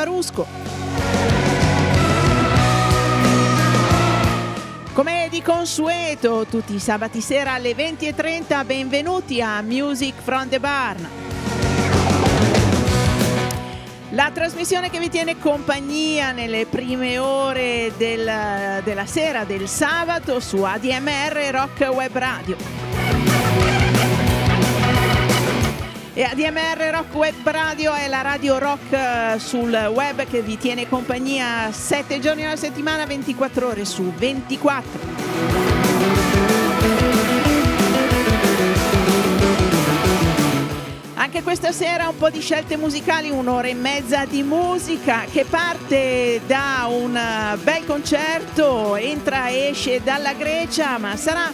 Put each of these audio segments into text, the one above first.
Barusco. Come di consueto, tutti i sabati sera alle 20.30, benvenuti a Music from the Barn. La trasmissione che vi tiene compagnia nelle prime ore del- della sera del sabato su ADMR Rock Web Radio. E ADMR Rock Web Radio è la radio rock eh, sul web che vi tiene compagnia 7 giorni alla settimana, 24 ore su 24. Anche questa sera un po' di scelte musicali, un'ora e mezza di musica che parte da un eh, bel concerto, entra e esce dalla Grecia, ma sarà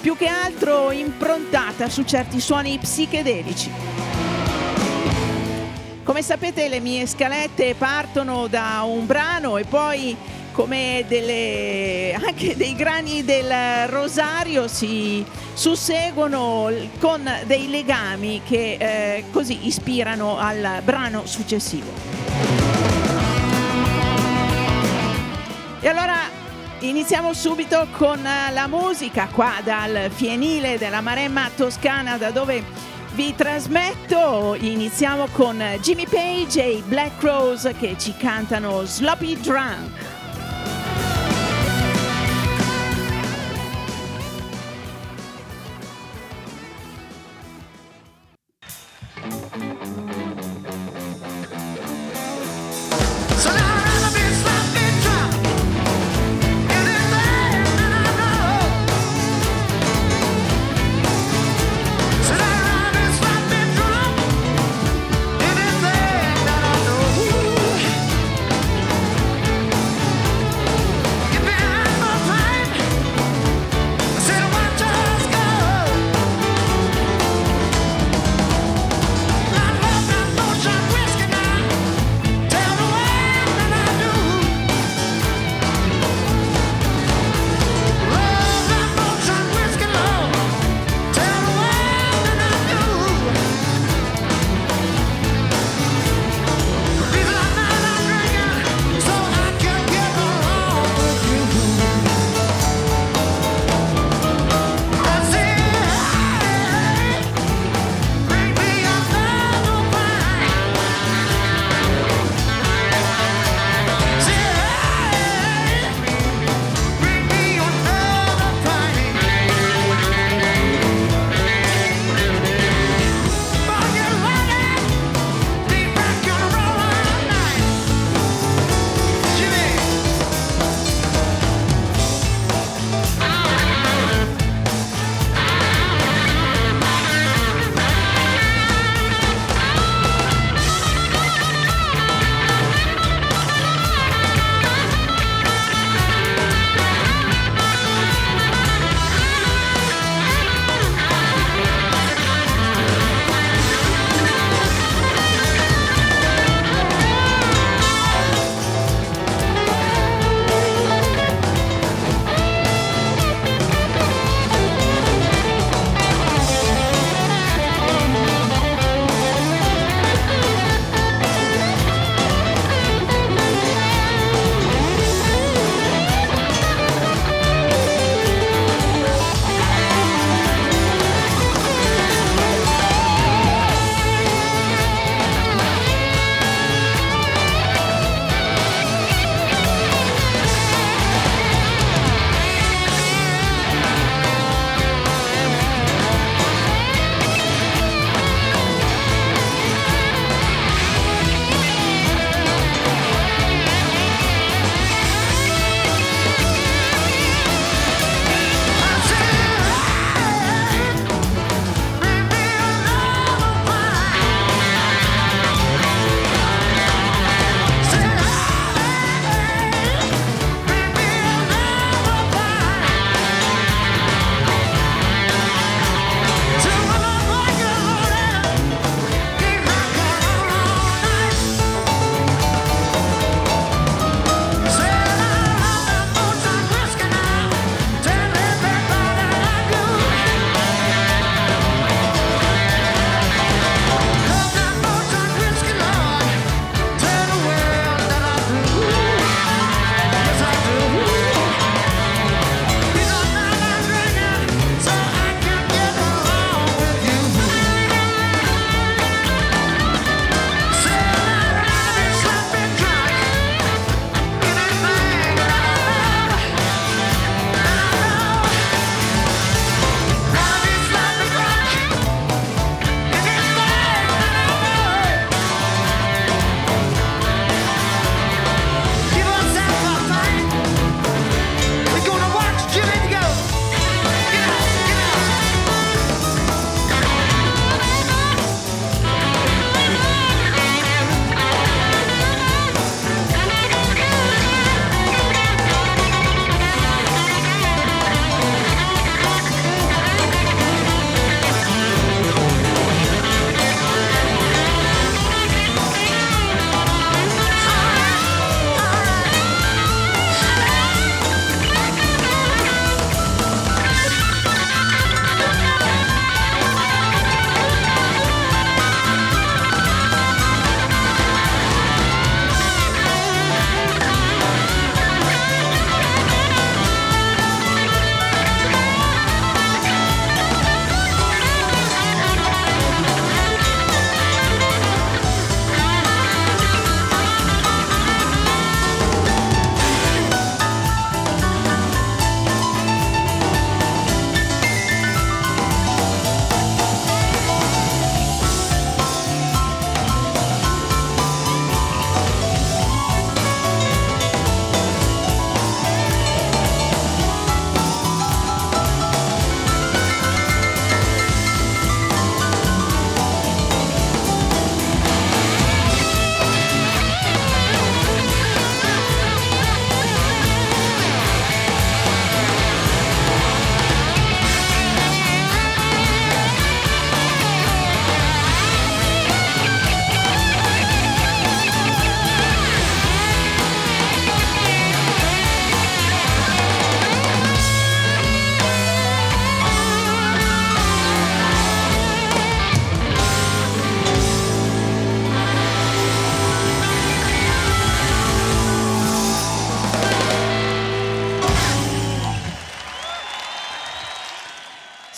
più che altro improntata su certi suoni psichedelici. Come sapete le mie scalette partono da un brano e poi come delle, anche dei grani del rosario si susseguono con dei legami che eh, così ispirano al brano successivo. E allora iniziamo subito con la musica qua dal fienile della Maremma Toscana da dove vi trasmetto. Iniziamo con Jimmy Page e i Black Rose che ci cantano Sloppy Drunk.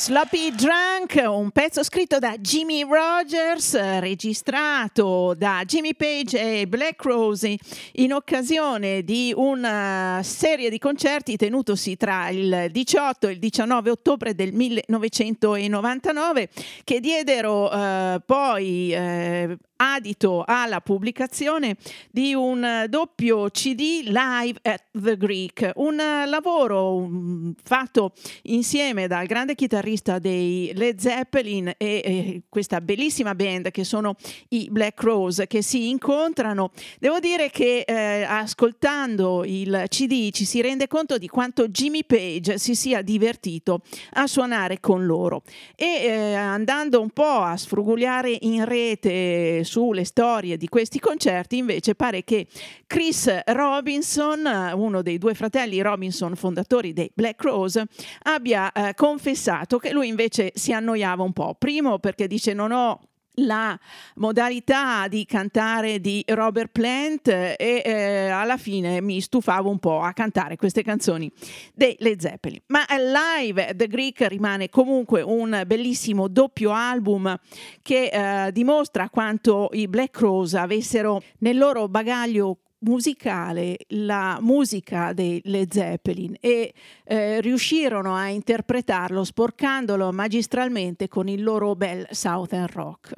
Sloppy Drunk, un pezzo scritto da Jimmy Rogers, registrato da Jimmy Page e Black Rose in occasione di una serie di concerti tenutosi tra il 18 e il 19 ottobre del 1999 che diedero eh, poi eh, adito alla pubblicazione di un doppio CD live at the Greek, un lavoro um, fatto insieme dal grande chitarrista dei Led Zeppelin e, e, questa bellissima band che sono i Black Rose che si incontrano. Devo dire che eh, ascoltando il CD ci si rende conto di quanto Jimmy Page si sia divertito a suonare con loro e eh, andando un po' a sfrugugliare in rete sulle storie di questi concerti, invece pare che Chris Robinson, uno dei due fratelli Robinson fondatori dei Black Rose, abbia eh, confessato che lui invece si annoiava un po'. Primo perché dice non ho la modalità di cantare di Robert Plant e eh, alla fine mi stufavo un po' a cantare queste canzoni dei Led Zeppelin. Ma live The Greek rimane comunque un bellissimo doppio album che eh, dimostra quanto i Black Rose avessero nel loro bagaglio musicale la musica dei Led Zeppelin e eh, riuscirono a interpretarlo sporcandolo magistralmente con il loro bel Southern Rock.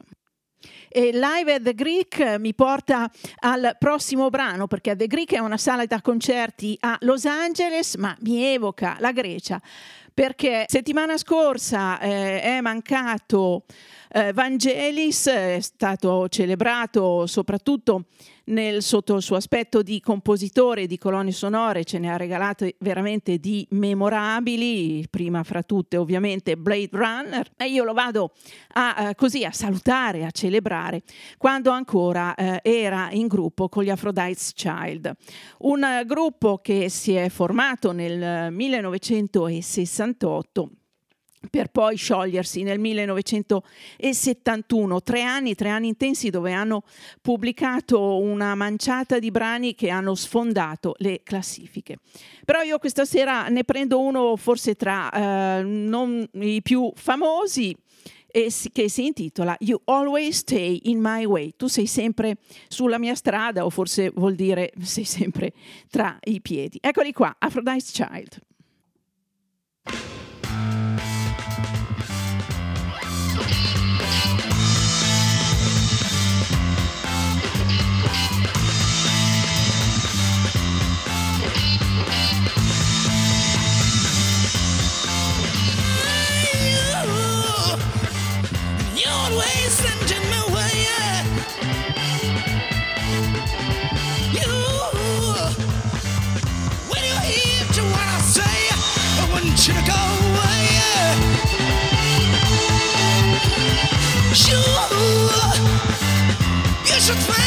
E Live at the Greek mi porta al prossimo brano perché The Greek è una sala da concerti a Los Angeles ma mi evoca la Grecia perché settimana scorsa eh, è mancato eh, Vangelis, è stato celebrato soprattutto nel, sotto il suo aspetto di compositore di colonne sonore, ce ne ha regalate veramente di memorabili, prima fra tutte ovviamente Blade Runner, e io lo vado a, eh, così a salutare, a celebrare, quando ancora eh, era in gruppo con gli Aphrodite's Child, un uh, gruppo che si è formato nel 1968 per poi sciogliersi nel 1971, tre anni, tre anni intensi dove hanno pubblicato una manciata di brani che hanno sfondato le classifiche. Però io questa sera ne prendo uno forse tra eh, non i più famosi, e che si intitola You Always Stay in My Way. Tu sei sempre sulla mia strada, o forse vuol dire sei sempre tra i piedi. Eccoli qua, Aphrodite's Child. you. You should find.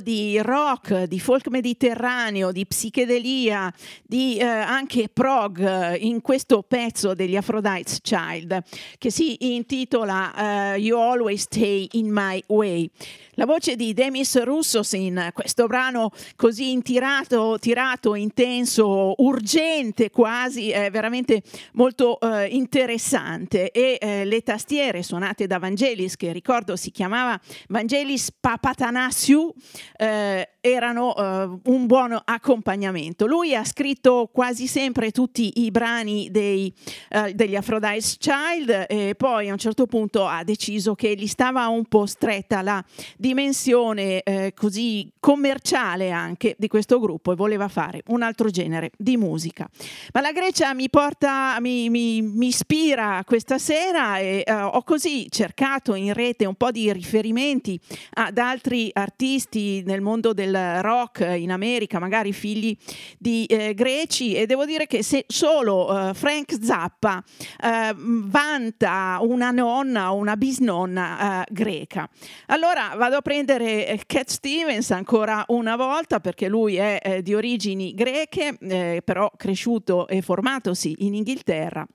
Di rock, di folk mediterraneo, di psichedelia, di eh, anche prog eh, in questo pezzo degli Aphrodite's Child che si intitola eh, You Always Stay in My Way. La voce di Demis Russos in questo brano così intirato, tirato, intenso, urgente quasi, è veramente molto eh, interessante. E eh, le tastiere suonate da Vangelis, che ricordo si chiamava Vangelis Papatanasiu, eh, erano eh, un buon accompagnamento. Lui ha scritto quasi sempre tutti i brani dei, eh, degli Aphrodite's Child e poi a un certo punto ha deciso che gli stava un po' stretta la dimensione eh, così commerciale anche di questo gruppo e voleva fare un altro genere di musica. Ma la Grecia mi porta, mi, mi, mi ispira questa sera e eh, ho così cercato in rete un po' di riferimenti ad altri artisti nel mondo del rock in America, magari figli di eh, greci e devo dire che se solo eh, Frank Zappa eh, vanta una nonna o una bisnonna eh, greca. Allora vado a prendere eh, Cat Stevens ancora una volta perché lui è eh, di origini greche, però cresciuto e formatosi in Inghilterra.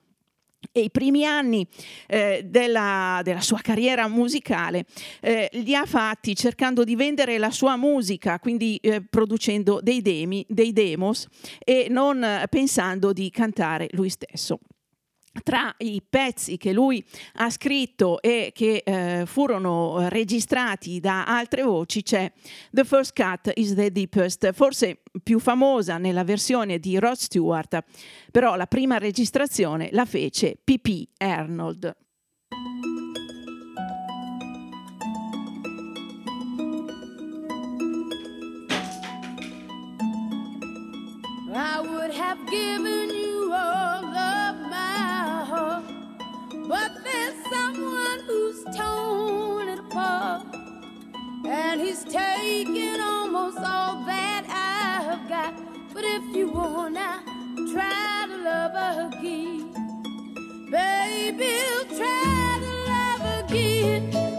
E i primi anni eh, della, della, sua carriera musicale eh, li ha fatti cercando di vendere la sua musica, quindi eh, producendo dei, demi, dei demos e non pensando di cantare lui stesso tra i pezzi che lui ha scritto e che eh, furono registrati da altre voci c'è The First Cut is the Deepest, forse più famosa nella versione di Rod Stewart, però la prima registrazione la fece P.P. Arnold. I would have given but there's someone who's torn it apart, and he's taken almost all that I've got. But if you wanna try to love again, baby, try to love again.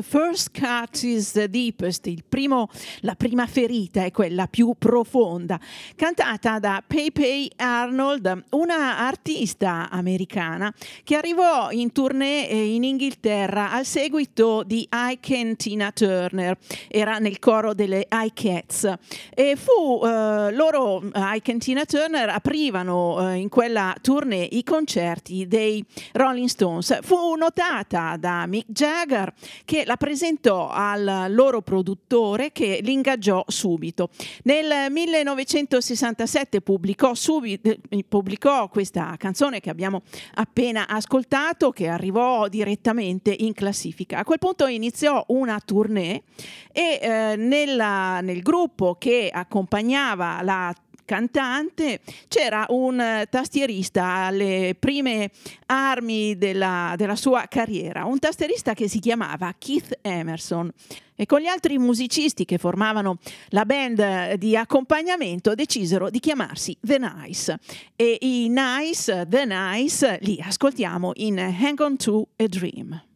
The first cut is the deepest, primo, la prima ferita è quella più profonda, cantata da Pepe Arnold, una artista americana che arrivò in tournée eh, in Inghilterra al seguito di Ike Tina Turner, era nel coro delle I Cats e fu eh, loro, Ike e Tina Turner, aprivano eh, in quella tournée i concerti dei Rolling Stones. Fu notata da Mick Jagger che la presentò al loro produttore che l'ingaggiò subito. Nel 1967 pubblicò, subito, pubblicò questa canzone che abbiamo appena ascoltato, che arrivò direttamente in classifica. A quel punto iniziò una tournée e eh, nella, nel gruppo che accompagnava la cantante, c'era un eh, tastierista alle prime armi della, della sua carriera, un tastierista che si chiamava Keith Emerson e con gli altri musicisti che formavano la band di accompagnamento decisero di chiamarsi The Nice e i Nice, The Nice, li ascoltiamo in Hang On To A Dream.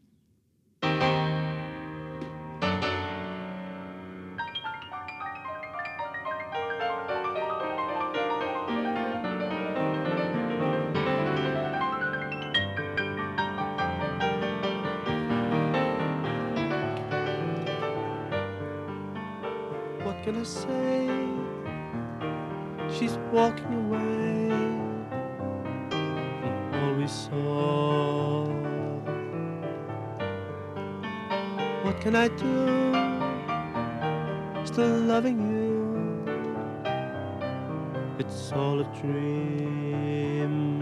Can I say? She's walking away from all we saw. What can I do? Still loving you. It's all a dream.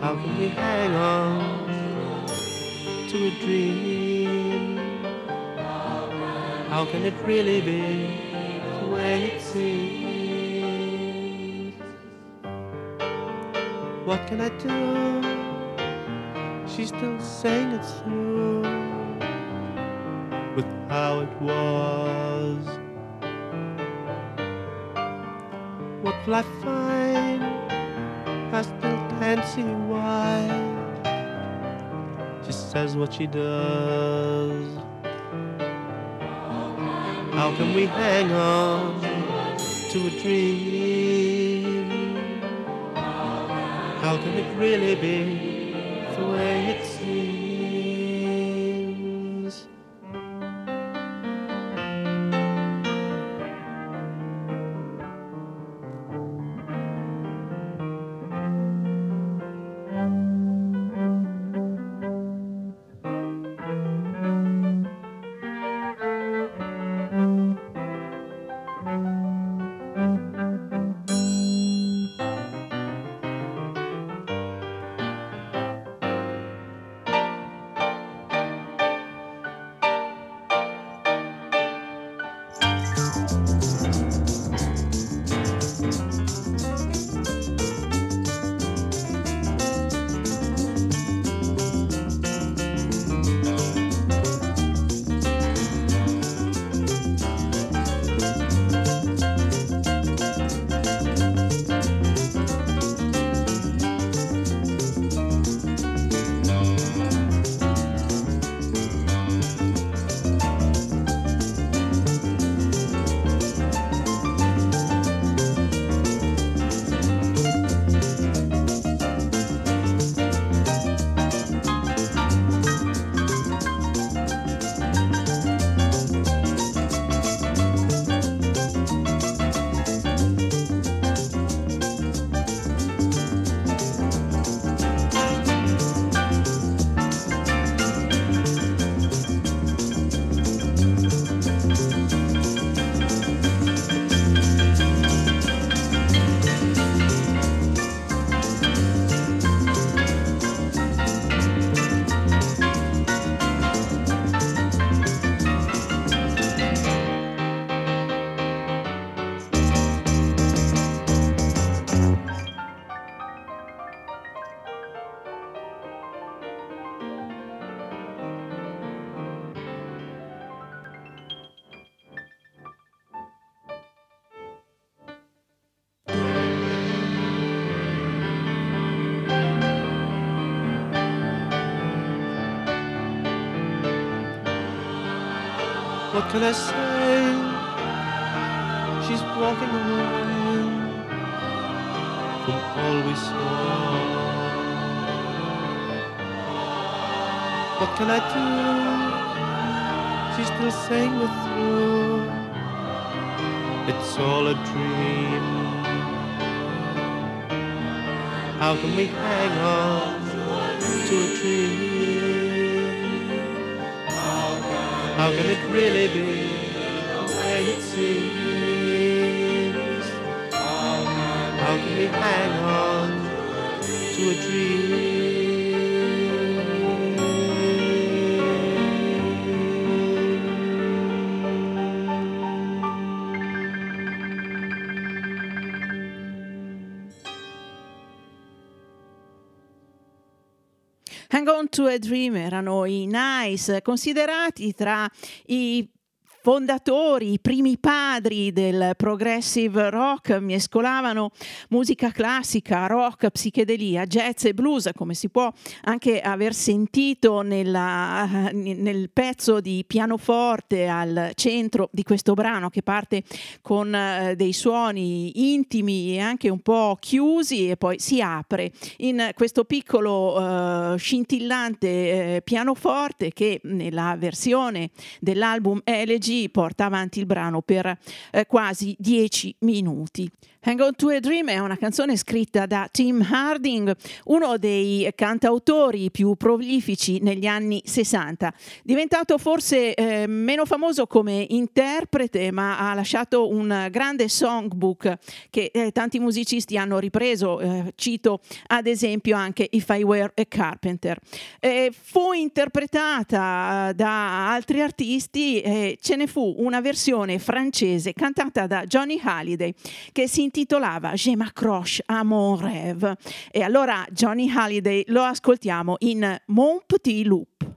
How can we hang on to a dream? How can it really be the way it seems? What can I do? She's still saying it's through with how it was. What will I find? I still can't see why. She says what she does. How can we hang on to a dream? How can it really be the way it Can I say? She's walking away from all we saw. What can I do? She's still saying we're through. It's all a dream. How can we hang on to a dream? How can it really be the way it seems? How can we hang on to a dream? To a Dream erano i Nice, considerati tra i fondatori, i primi padri del progressive rock, mescolavano musica classica, rock, psichedelia, jazz e blues, come si può anche aver sentito nella, nel pezzo di pianoforte al centro di questo brano che parte con eh, dei suoni intimi e anche un po' chiusi e poi si apre in questo piccolo eh, scintillante eh, pianoforte che nella versione dell'album Elegy porta avanti il brano per eh, quasi dieci minuti. Hang On to a Dream è una canzone scritta da Tim Harding, uno dei cantautori più prolifici negli anni 60. Diventato forse eh, meno famoso come interprete, ma ha lasciato un grande songbook che eh, tanti musicisti hanno ripreso. Eh, cito ad esempio anche If I Were a Carpenter. Eh, fu interpretata da altri artisti, e ce ne fu una versione francese cantata da Johnny Halliday che si intitolava Je m'accroche à mon rêve. E allora Johnny Halliday lo ascoltiamo in Mon Petit Loup.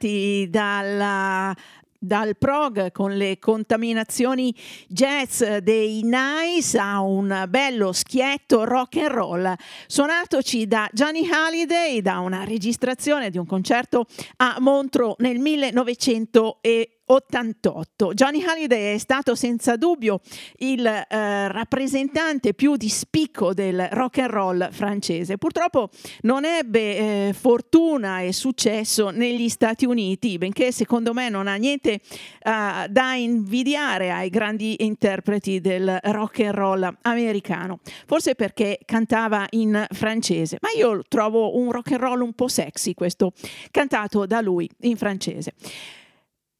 Passati dalla dal prog con le contaminazioni jazz dei Nice a un bello schietto rock and roll. Suonatoci da Johnny Halliday da una registrazione di un concerto a Montreux nel 1980 88. Johnny Halliday è stato senza dubbio il eh, rappresentante più di spicco del rock and roll francese. Purtroppo non ebbe eh, fortuna e successo negli Stati Uniti, benché secondo me non ha niente eh, da invidiare ai grandi interpreti del rock and roll americano. Forse perché cantava in francese, ma io trovo un rock and roll un po' sexy questo cantato da lui in francese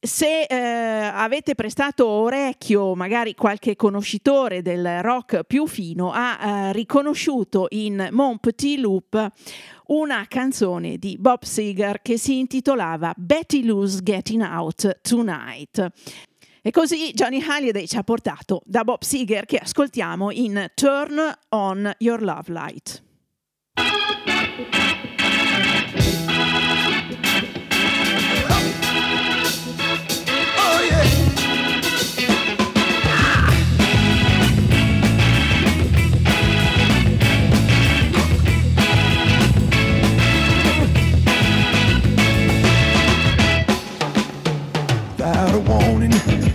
se eh, avete prestato orecchio, magari qualche conoscitore del rock più fino ha eh, riconosciuto in Mon Petit Loop una canzone di Bob Seger che si intitolava Betty Lou's Getting Out Tonight. E così Johnny Halliday ci ha portato da Bob Seger che ascoltiamo in Turn on Your Love Light. morning.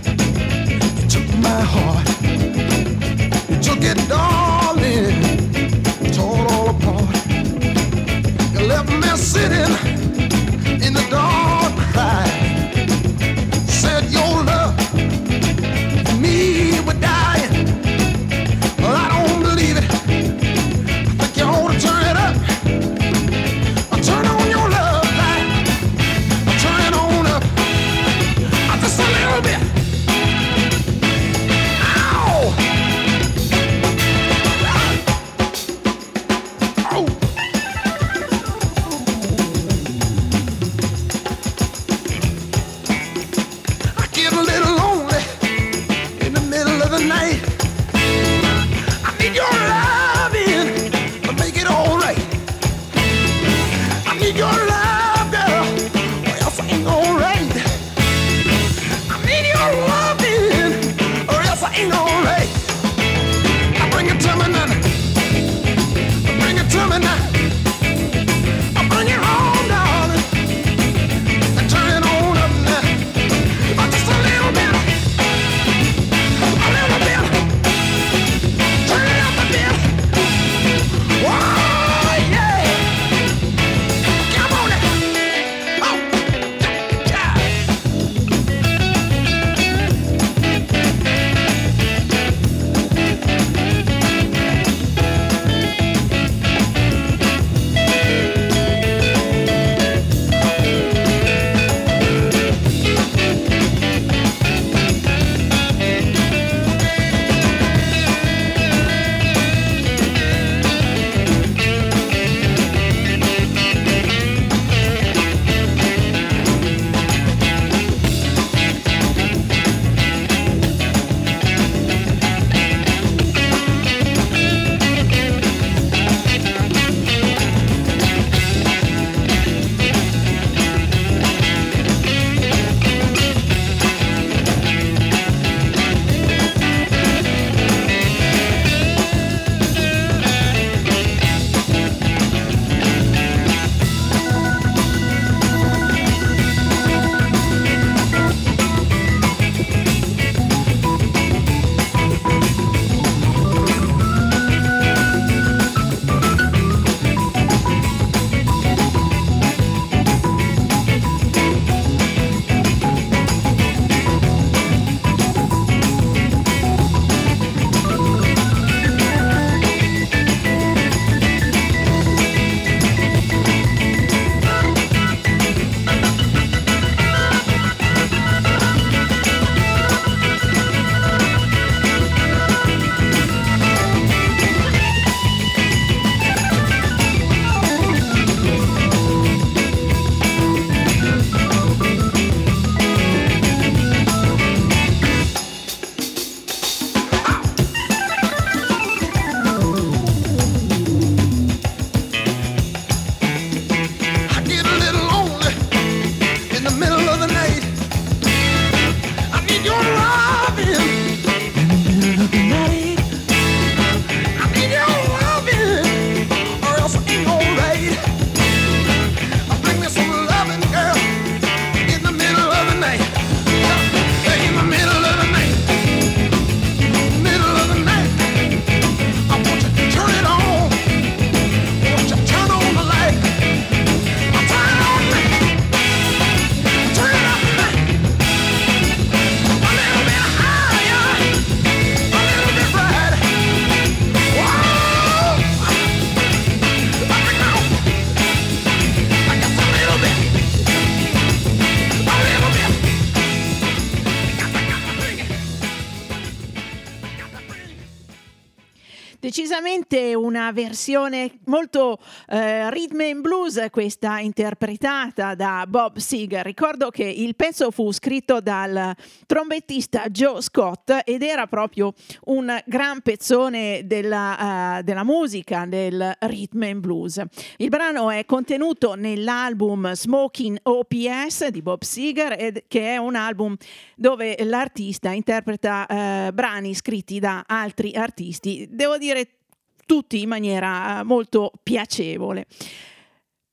Versione molto eh, rhythm and blues questa interpretata da Bob Seger. Ricordo che il pezzo fu scritto dal trombettista Joe Scott ed era proprio un gran pezzone della, eh, della musica del rhythm and blues. Il brano è contenuto nell'album Smoking OPS di Bob Seger ed- che è un album dove l'artista interpreta eh, brani scritti da altri artisti. Devo dire tutti in maniera eh, molto piacevole.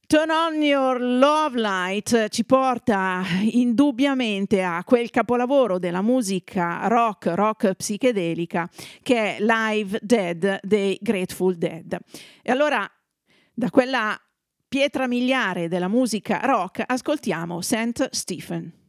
Turn on your love light ci porta indubbiamente a quel capolavoro della musica rock, rock psichedelica che è Live Dead dei Grateful Dead. E allora da quella pietra miliare della musica rock ascoltiamo St. Stephen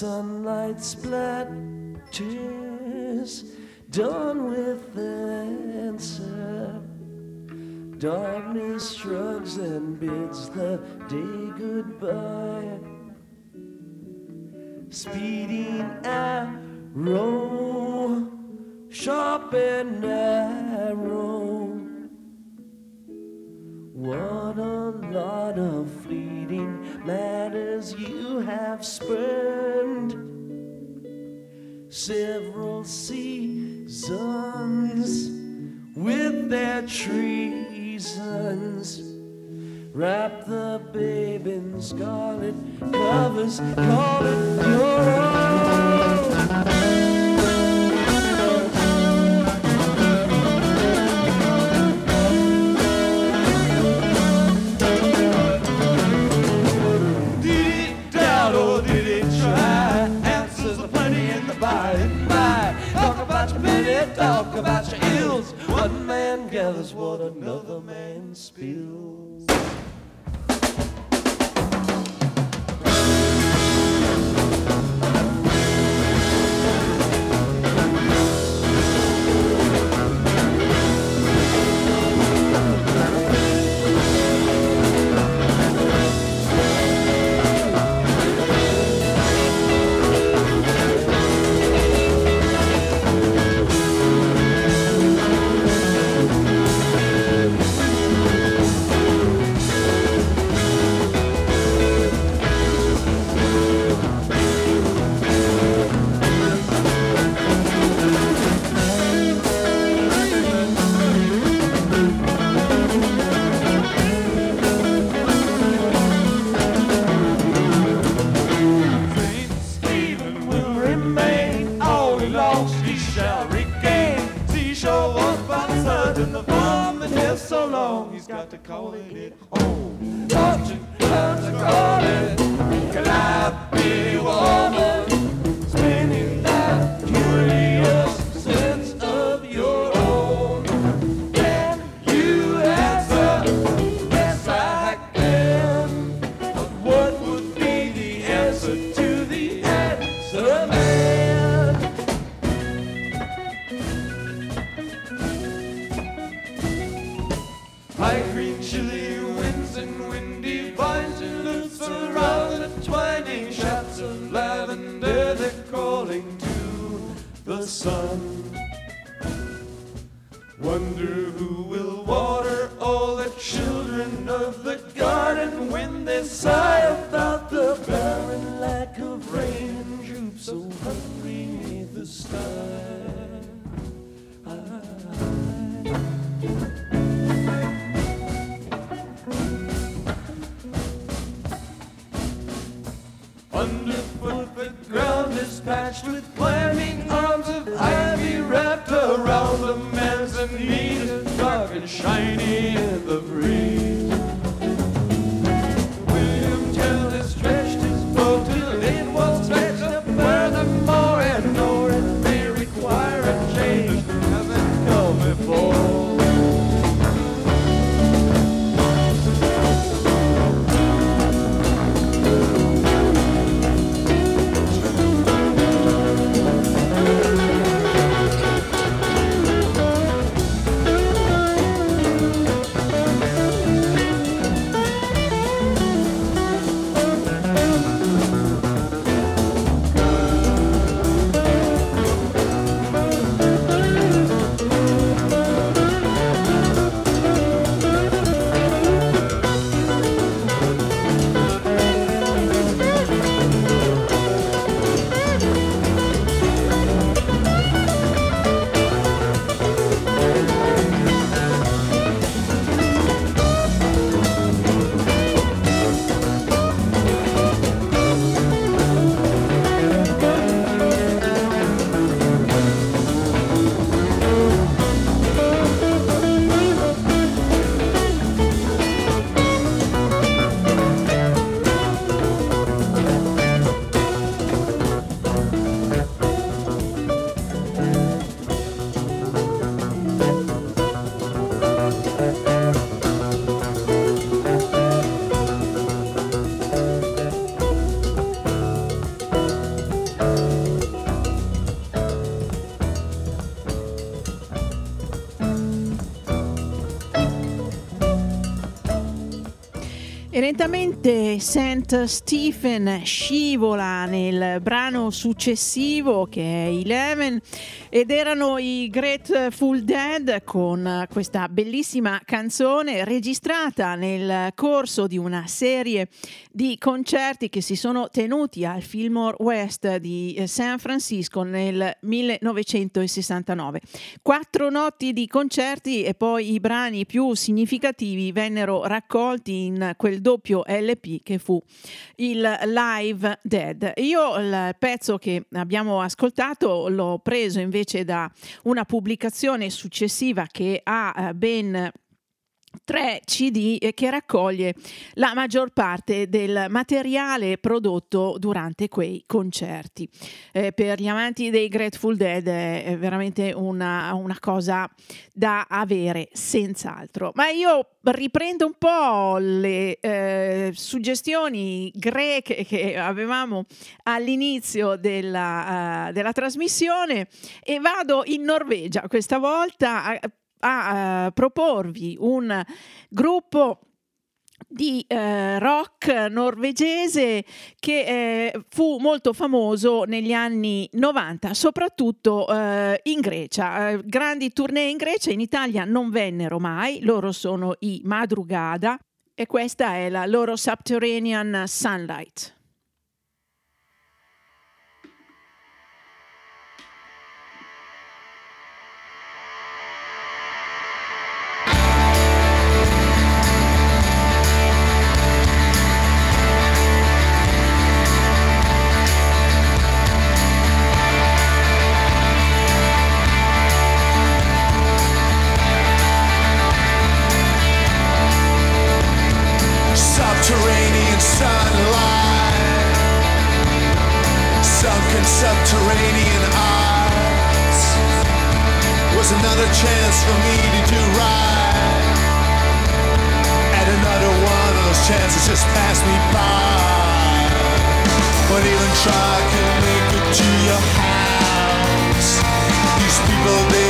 Sunlight splatters, done with answer. Darkness shrugs and bids the day goodbye. Speeding arrow, sharp and narrow. What a lot of fleeting matters you have spurned. Several seasons with their treasons. Wrap the babe in scarlet covers, call it your own. lover's what another calling it. Lentamente St. Stephen scivola nel brano successivo che è Eleven ed erano i Grateful Dead con questa bellissima canzone registrata nel corso di una serie di concerti che si sono tenuti al Fillmore West di eh, San Francisco nel 1969. Quattro notti di concerti e poi i brani più significativi vennero raccolti in quel doppio LP che fu il Live Dead. Io il pezzo che abbiamo ascoltato l'ho preso invece da una pubblicazione successiva che ha eh, ben tre CD eh, che raccoglie la maggior parte del materiale prodotto durante quei concerti. Eh, per gli amanti dei Grateful Dead è veramente una, una cosa da avere senz'altro. Ma io riprendo un po' le eh, suggestioni greche che avevamo all'inizio della, eh, della trasmissione e vado in Norvegia questa volta a, eh, proporvi un gruppo di eh, rock norvegese che eh, fu molto famoso negli anni 90, soprattutto eh, in Grecia. Eh, grandi tournée in Grecia, in Italia non vennero mai, loro sono i Madrugada e questa è la loro Subterranean Sunlight. Sunken subterranean eyes was another chance for me to do right. And another one of those chances just passed me by. But even try to make it to your house. These people they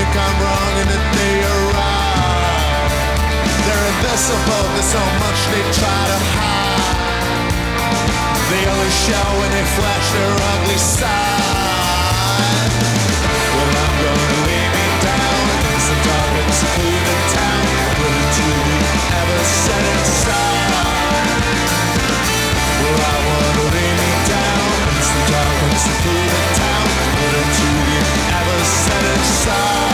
think I'm wrong and that they are right. They're invisible, there's so much they try to hide. They only show when they flash their ugly side. Well, I'm gonna lay me down in some dark and secluded town, put it the ever setting sun. Well, I wanna lay me down in some dark and secluded town, put it the ever setting sun.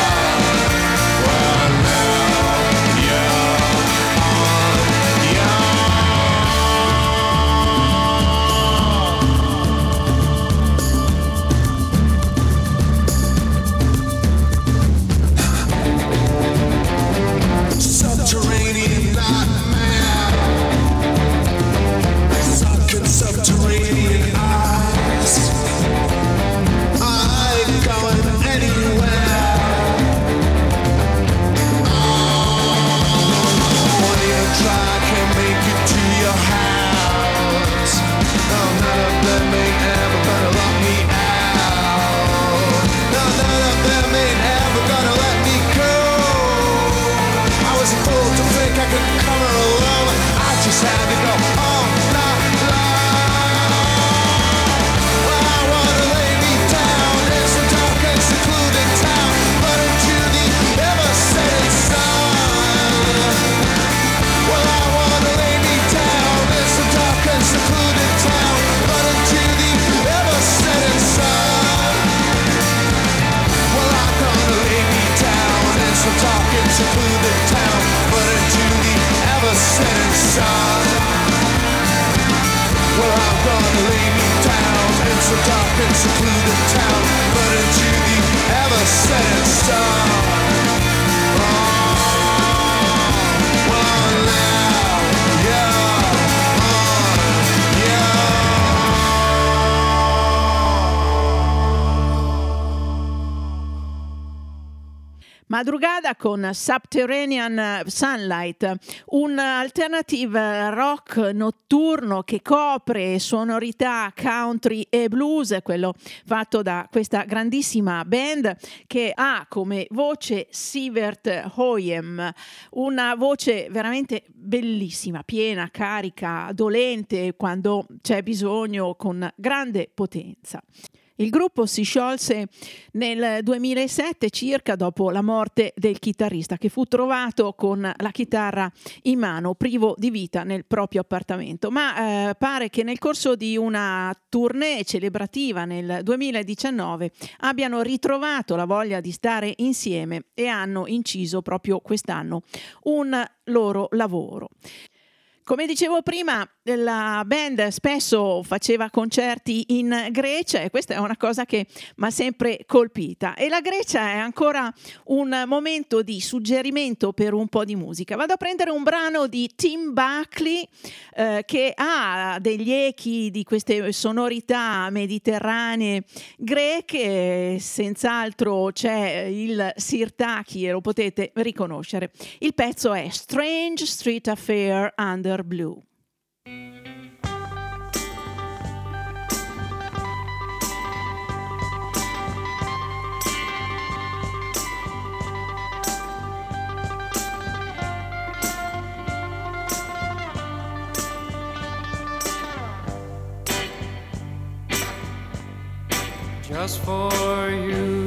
Con Subterranean Sunlight, un alternative rock notturno che copre sonorità country e blues, quello fatto da questa grandissima band che ha come voce Sivert Hoyem, una voce veramente bellissima, piena, carica, dolente quando c'è bisogno, con grande potenza. Il gruppo si sciolse nel 2007 circa dopo la morte del chitarrista che fu trovato con la chitarra in mano, privo di vita nel proprio appartamento, ma eh, pare che nel corso di una tournée celebrativa nel 2019 abbiano ritrovato la voglia di stare insieme e hanno inciso proprio quest'anno un loro lavoro. Come dicevo prima, la band spesso faceva concerti in Grecia e questa è una cosa che mi ha sempre colpita. E la Grecia è ancora un momento di suggerimento per un po' di musica. Vado a prendere un brano di Tim Buckley eh, che ha degli echi di queste sonorità mediterranee greche, senz'altro c'è il Sirtaki e lo potete riconoscere. Il pezzo è Strange Street Affair Under Blue. Just for you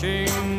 watching.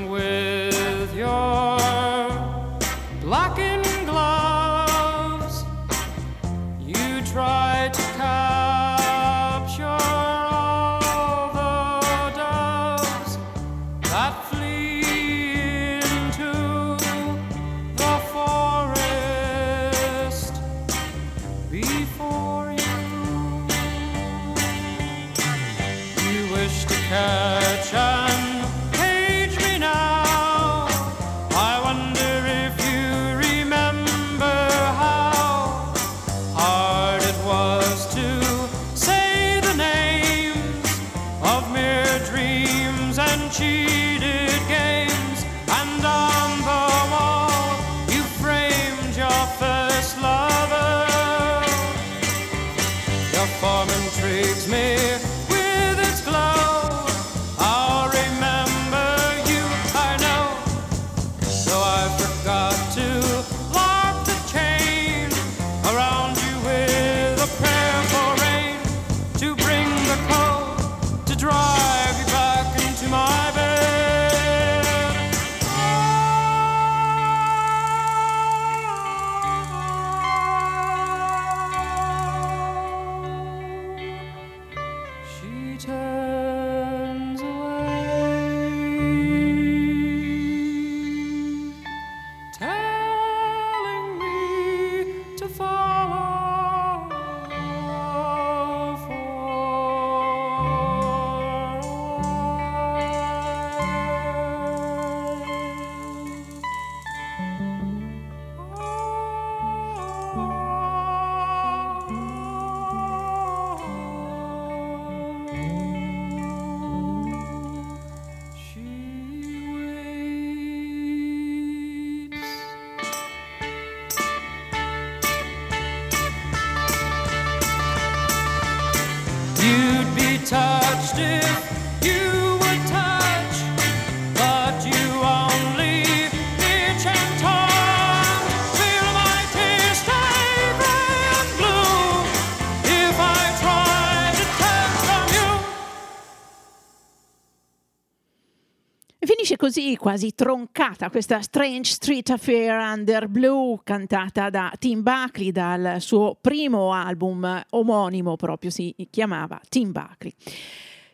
quasi troncata questa Strange Street Affair Under Blue cantata da Tim Buckley dal suo primo album omonimo proprio si chiamava Tim Buckley.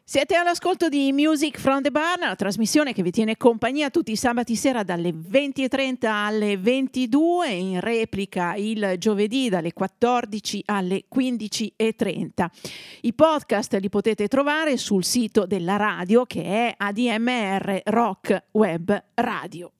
Siete all'ascolto di Music from the Barn, la trasmissione che vi tiene compagnia tutti i sabati sera dalle 20.30 alle 22, in replica il giovedì dalle 14 alle 15.30. I podcast li potete trovare sul sito della radio che è ADMR Rock Web Radio.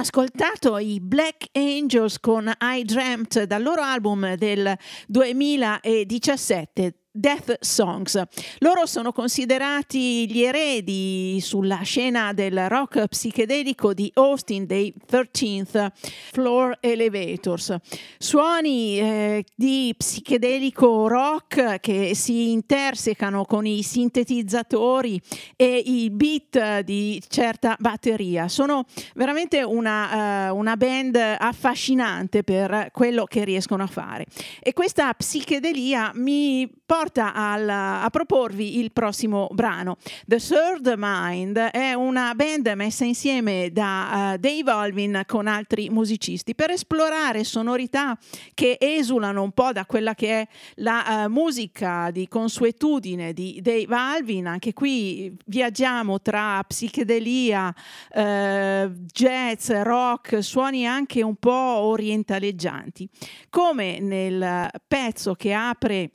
ascoltato i Black Angels con I Dreamt dal loro album del 2017 Death Songs. Loro sono considerati gli eredi sulla scena del rock psichedelico di Austin dei 13th Floor Elevators. Suoni eh, di psichedelico rock che si intersecano con i sintetizzatori e i beat di certa batteria. Sono veramente una, eh, una band affascinante per quello che riescono a fare. E questa psichedelia mi porta al- a proporvi il prossimo brano. The Third Mind è una band messa insieme da eh, Dave Alvin con altri musicisti per esplorare sonorità che esulano un po' da quella che è la eh, musica di consuetudine di Dave Alvin. Anche qui viaggiamo tra psichedelia, eh, jazz, rock, suoni anche un po' orientaleggianti. Come nel pezzo che apre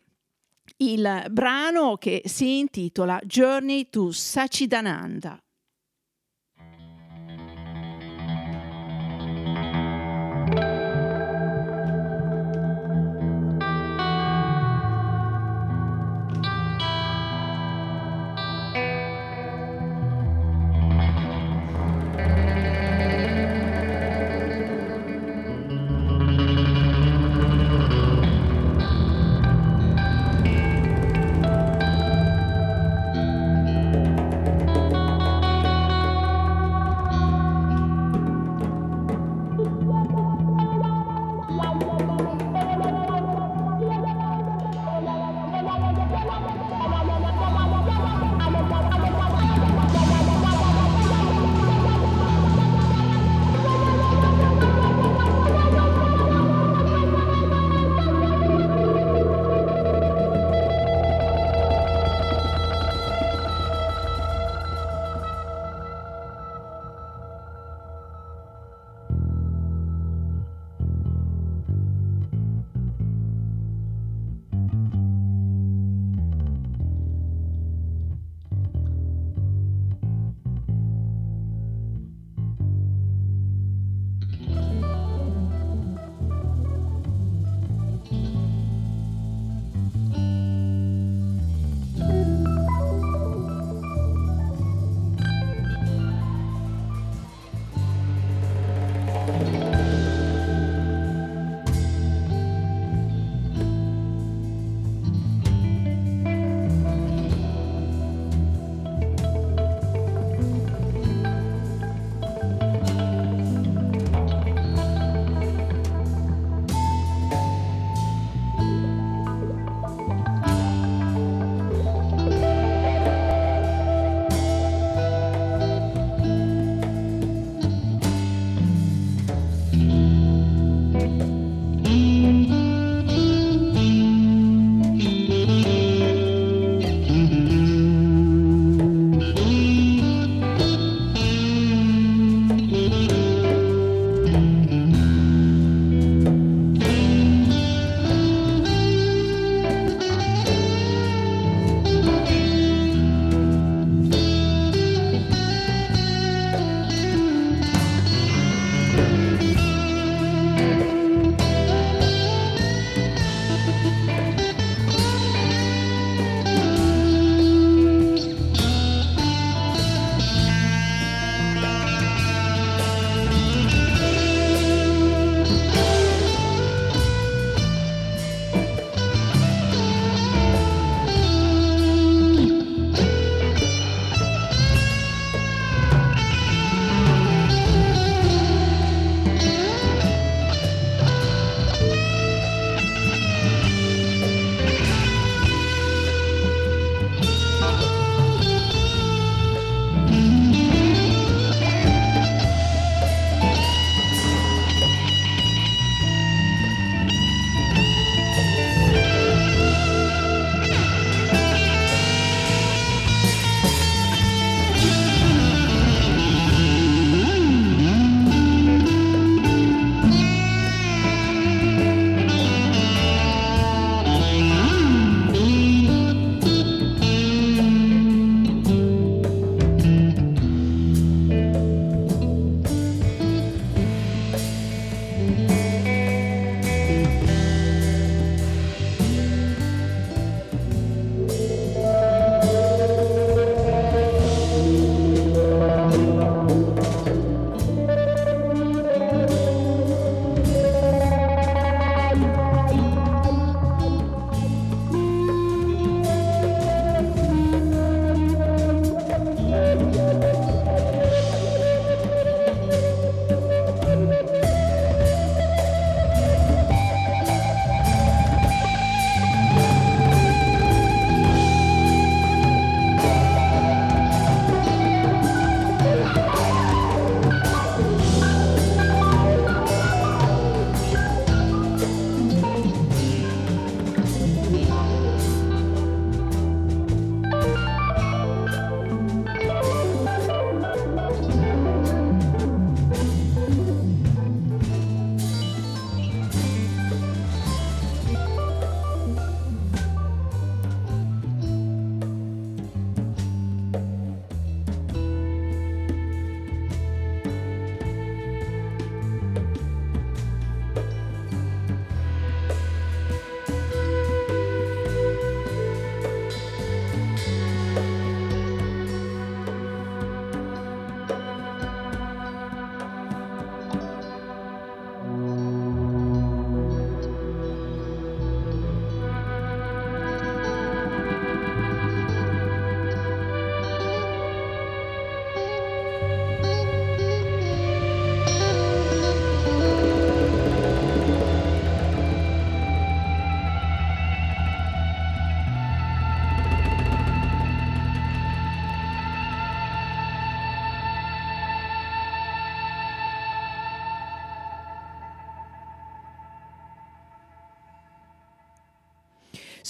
il brano che si intitola Journey to Sachidananda.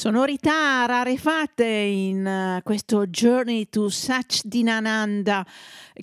Sonorità rarefatte in eh, questo Journey to Sachdinananda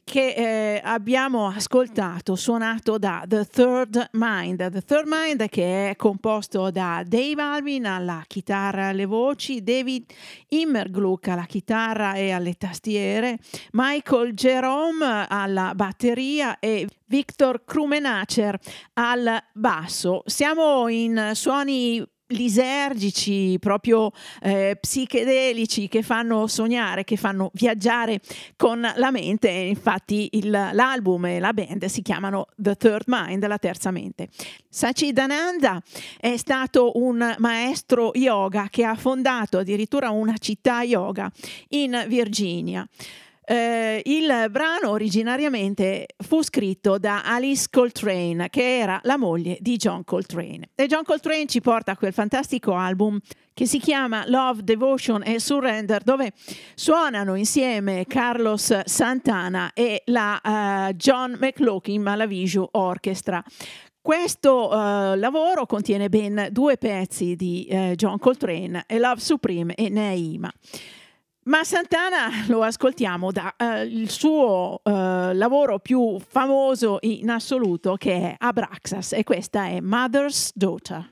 che eh, abbiamo ascoltato, suonato da The Third Mind. The Third Mind che è composto da Dave Alvin alla chitarra e alle voci, David Immergluck alla chitarra e alle tastiere, Michael Jerome alla batteria e Victor Krumenacher al basso. Siamo in suoni lisergici, proprio eh, psichedelici che fanno sognare, che fanno viaggiare con la mente. Infatti il- l'album e la band si chiamano The Third Mind, la terza mente. Sachidananda è stato un maestro yoga che ha fondato addirittura una città yoga in Virginia. Eh, il brano originariamente fu scritto da Alice Coltrane, che era la moglie di John Coltrane. E John Coltrane ci porta a quel fantastico album che si chiama Love, Devotion e Surrender, dove suonano insieme Carlos Santana e la eh, John McLaughlin Malaviju Orchestra. Questo eh, lavoro contiene ben due pezzi di eh, John Coltrane, Love Supreme e Naima. Ma Santana lo ascoltiamo dal suo eh, lavoro più famoso in assoluto che è Abraxas e questa è Mother's Daughter.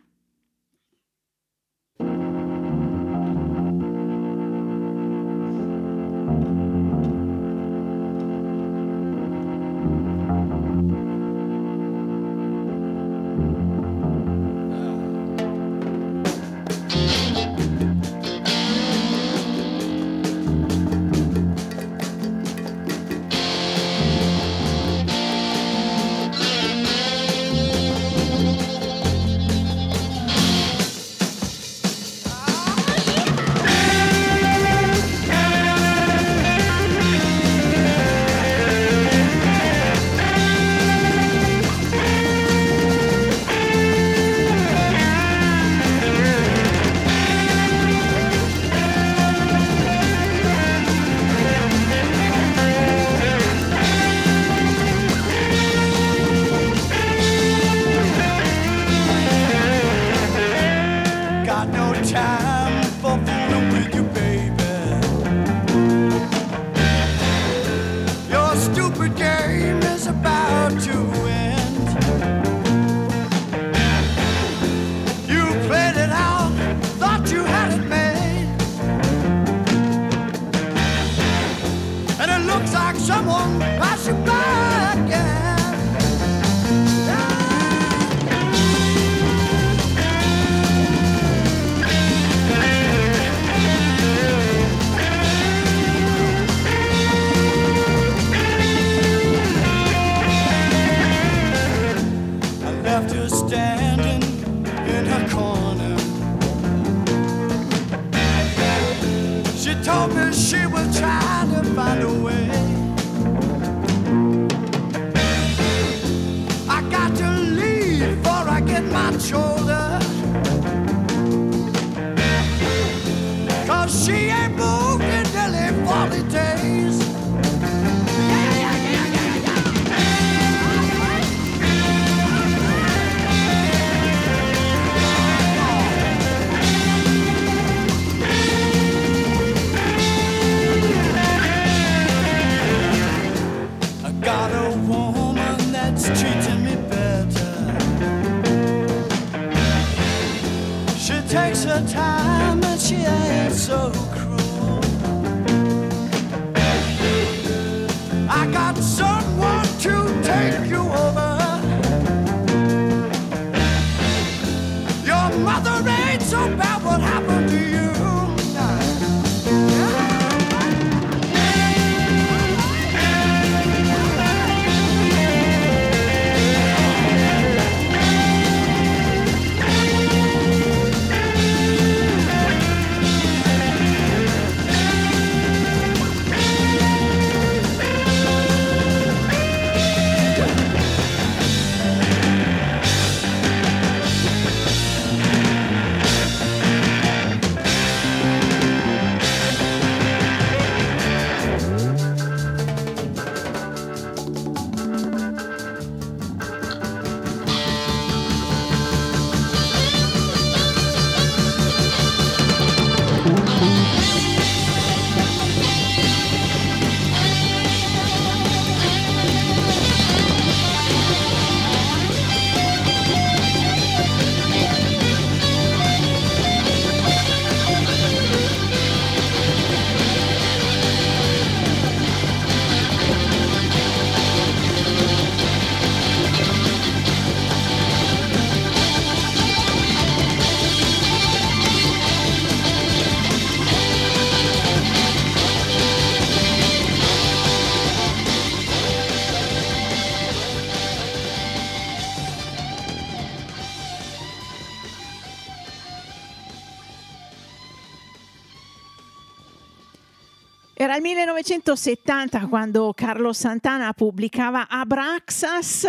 1906 70 quando Carlo Santana pubblicava Abraxas,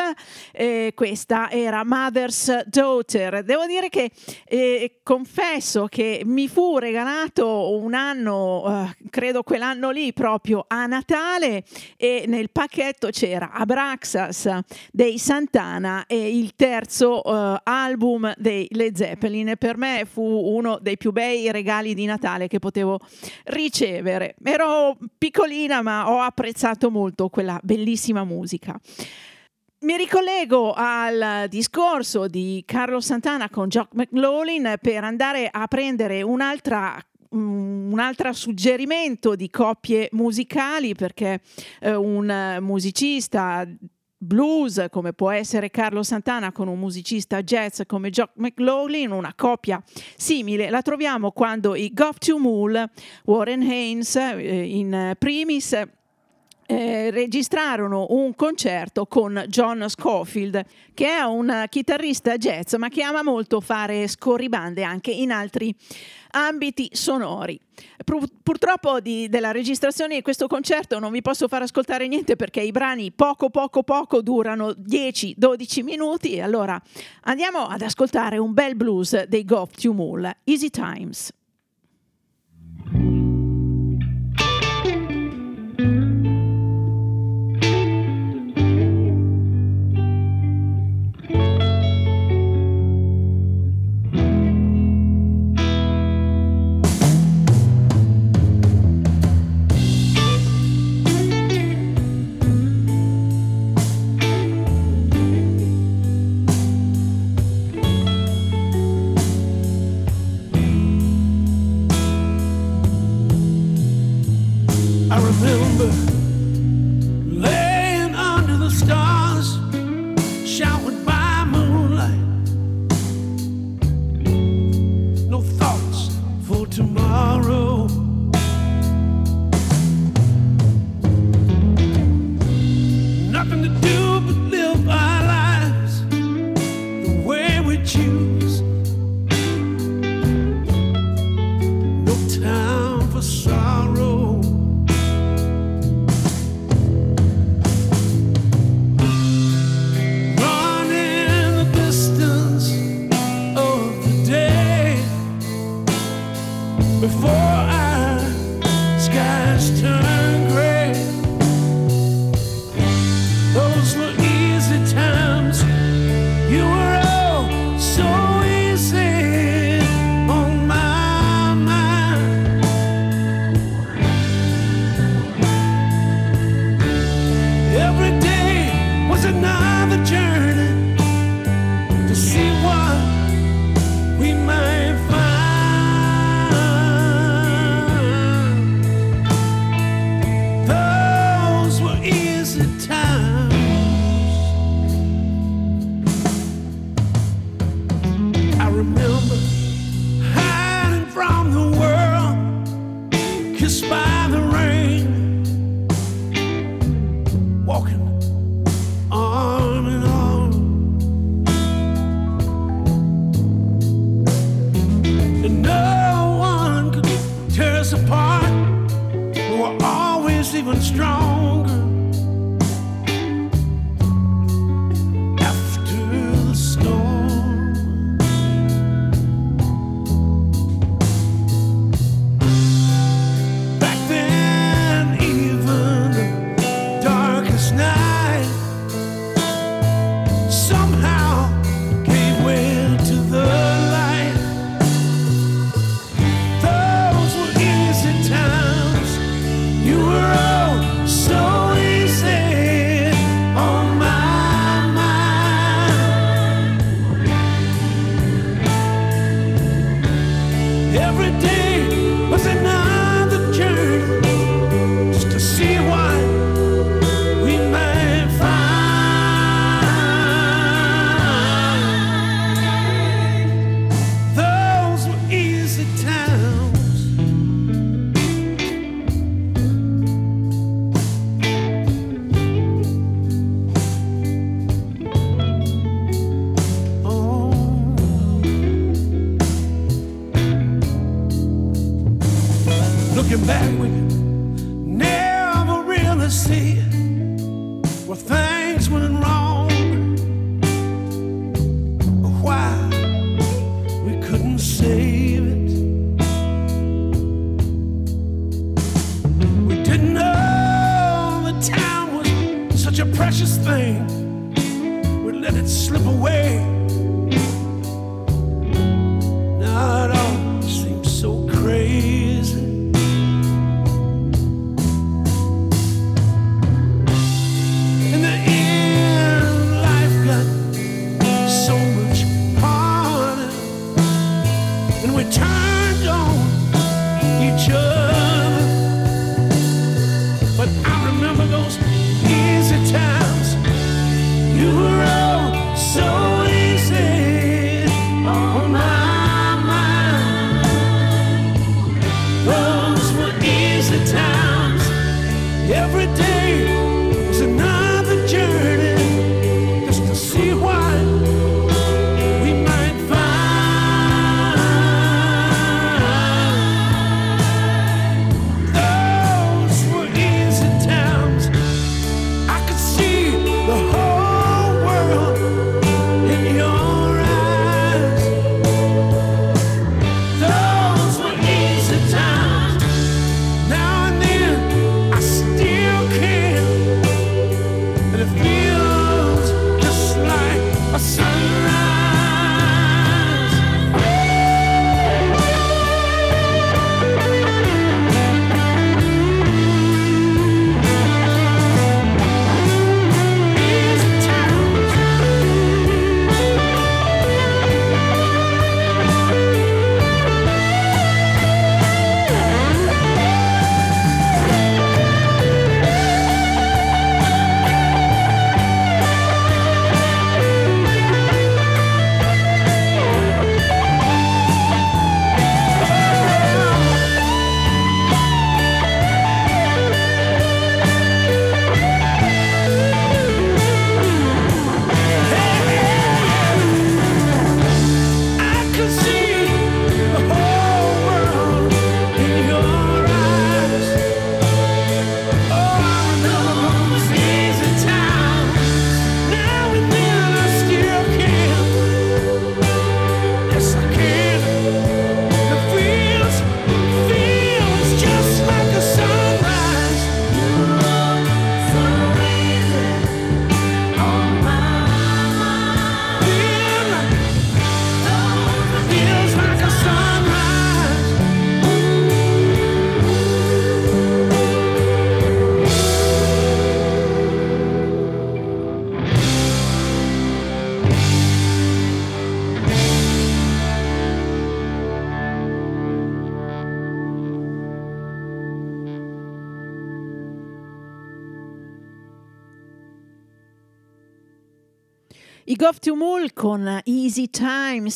eh, questa era Mother's Daughter. Devo dire che eh, confesso che mi fu regalato un anno, eh, credo quell'anno lì proprio a Natale e nel pacchetto c'era Abraxas dei Santana e il terzo eh, album dei Led Zeppelin per me fu uno dei più bei regali di Natale che potevo ricevere. Ero piccolina ma ho ho apprezzato molto quella bellissima musica. Mi ricollego al discorso di Carlo Santana con Jock McLaughlin per andare a prendere un'altra un altro suggerimento di coppie musicali perché eh, un musicista blues come può essere Carlo Santana con un musicista jazz come Jock McLaughlin, una coppia simile, la troviamo quando i Goff to Mool, Warren Haynes eh, in primis eh, registrarono un concerto con John Scofield, che è un chitarrista jazz, ma che ama molto fare scorribande anche in altri ambiti sonori. Pur- purtroppo di- della registrazione di questo concerto non vi posso far ascoltare niente perché i brani poco poco poco durano 10-12 minuti allora andiamo ad ascoltare un bel blues dei Goff to Mool, Easy Times.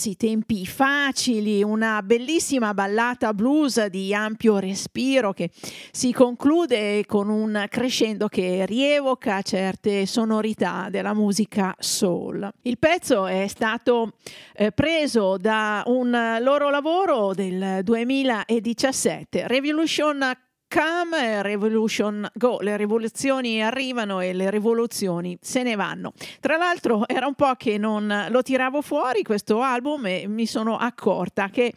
Times, i tempi facili, una bellissima ballata blues di ampio respiro che si conclude con un crescendo che rievoca certe sonorità della musica soul. Il pezzo è stato eh, preso da un loro lavoro del 2017, Revolution Come, Revolution Go, le rivoluzioni arrivano e le rivoluzioni se ne vanno. Tra l'altro era un po' che non lo tiravo fuori questo album e mi sono accorta che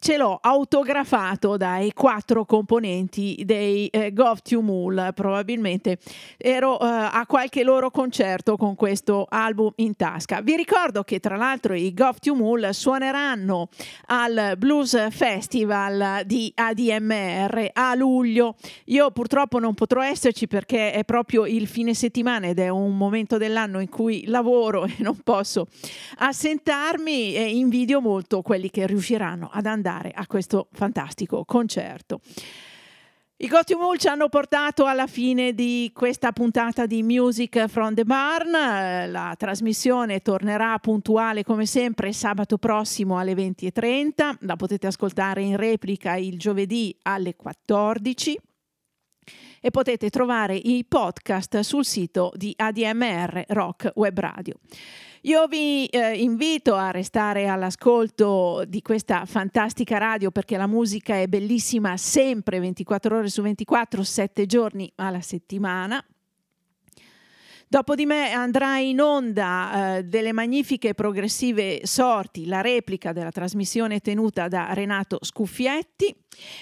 ce l'ho autografato dai quattro componenti dei eh, Gov to Mul, probabilmente ero eh, a qualche loro concerto con questo album in tasca. Vi ricordo che tra l'altro i Gov to Mul suoneranno al Blues Festival di ADMR a luglio. Io purtroppo non potrò esserci perché è proprio il fine settimana ed è un momento dell'anno in cui lavoro e non posso assentarmi e invidio molto quelli che riusciranno ad andare a questo fantastico concerto. I Gotti Mul ci hanno portato alla fine di questa puntata di Music from the Barn. Eh, La trasmissione tornerà puntuale come sempre sabato prossimo alle 20.30. La potete ascoltare in replica il giovedì alle 14. E potete trovare i podcast sul sito di ADMR Rock Web Radio. Io vi eh, invito a restare all'ascolto di questa fantastica radio perché la musica è bellissima sempre 24 ore su 24, 7 giorni alla settimana. Dopo di me andrà in onda eh, delle magnifiche progressive sorti, la replica della trasmissione tenuta da Renato Scuffietti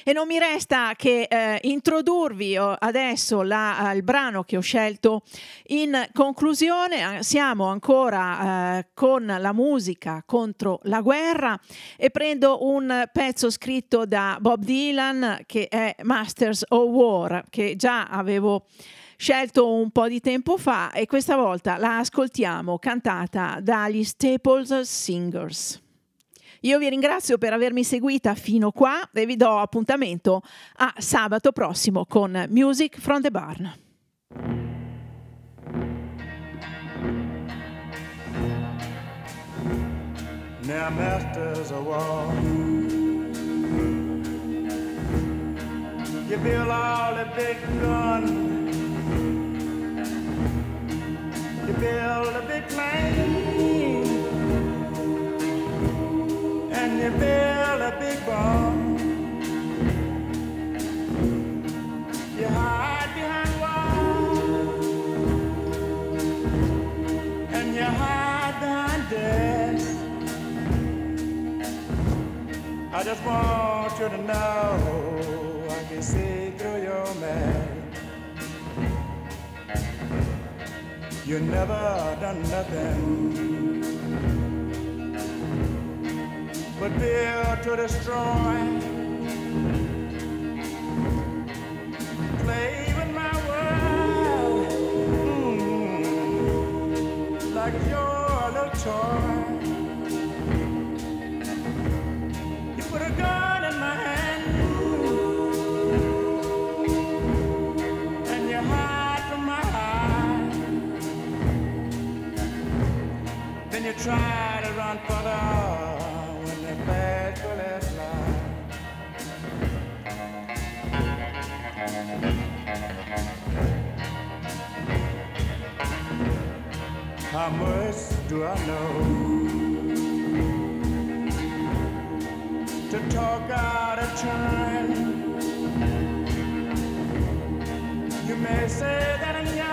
e non mi resta che eh, introdurvi oh, adesso la, eh, il brano che ho scelto in conclusione. Eh, Siamo ancora eh, con la musica contro la guerra e prendo un pezzo scritto da Bob Dylan che è Masters of War che già avevo scelto un po' di tempo fa e questa volta la ascoltiamo cantata dagli Staples Singers. Io vi ringrazio per avermi seguita fino qua e vi do appuntamento a sabato prossimo con Music from the Barn. Now, masters of war, you build all the big guns, you build a big plane, and you build a big bomb. You hide behind walls, and you hide behind desks. I just want you to know I can see through your mask. You never done nothing but build to destroy. Play with my world mm, like your little toy. Try to run further when the bad bullets fly. How much do I know? to talk out of turn. You may say that I'm young.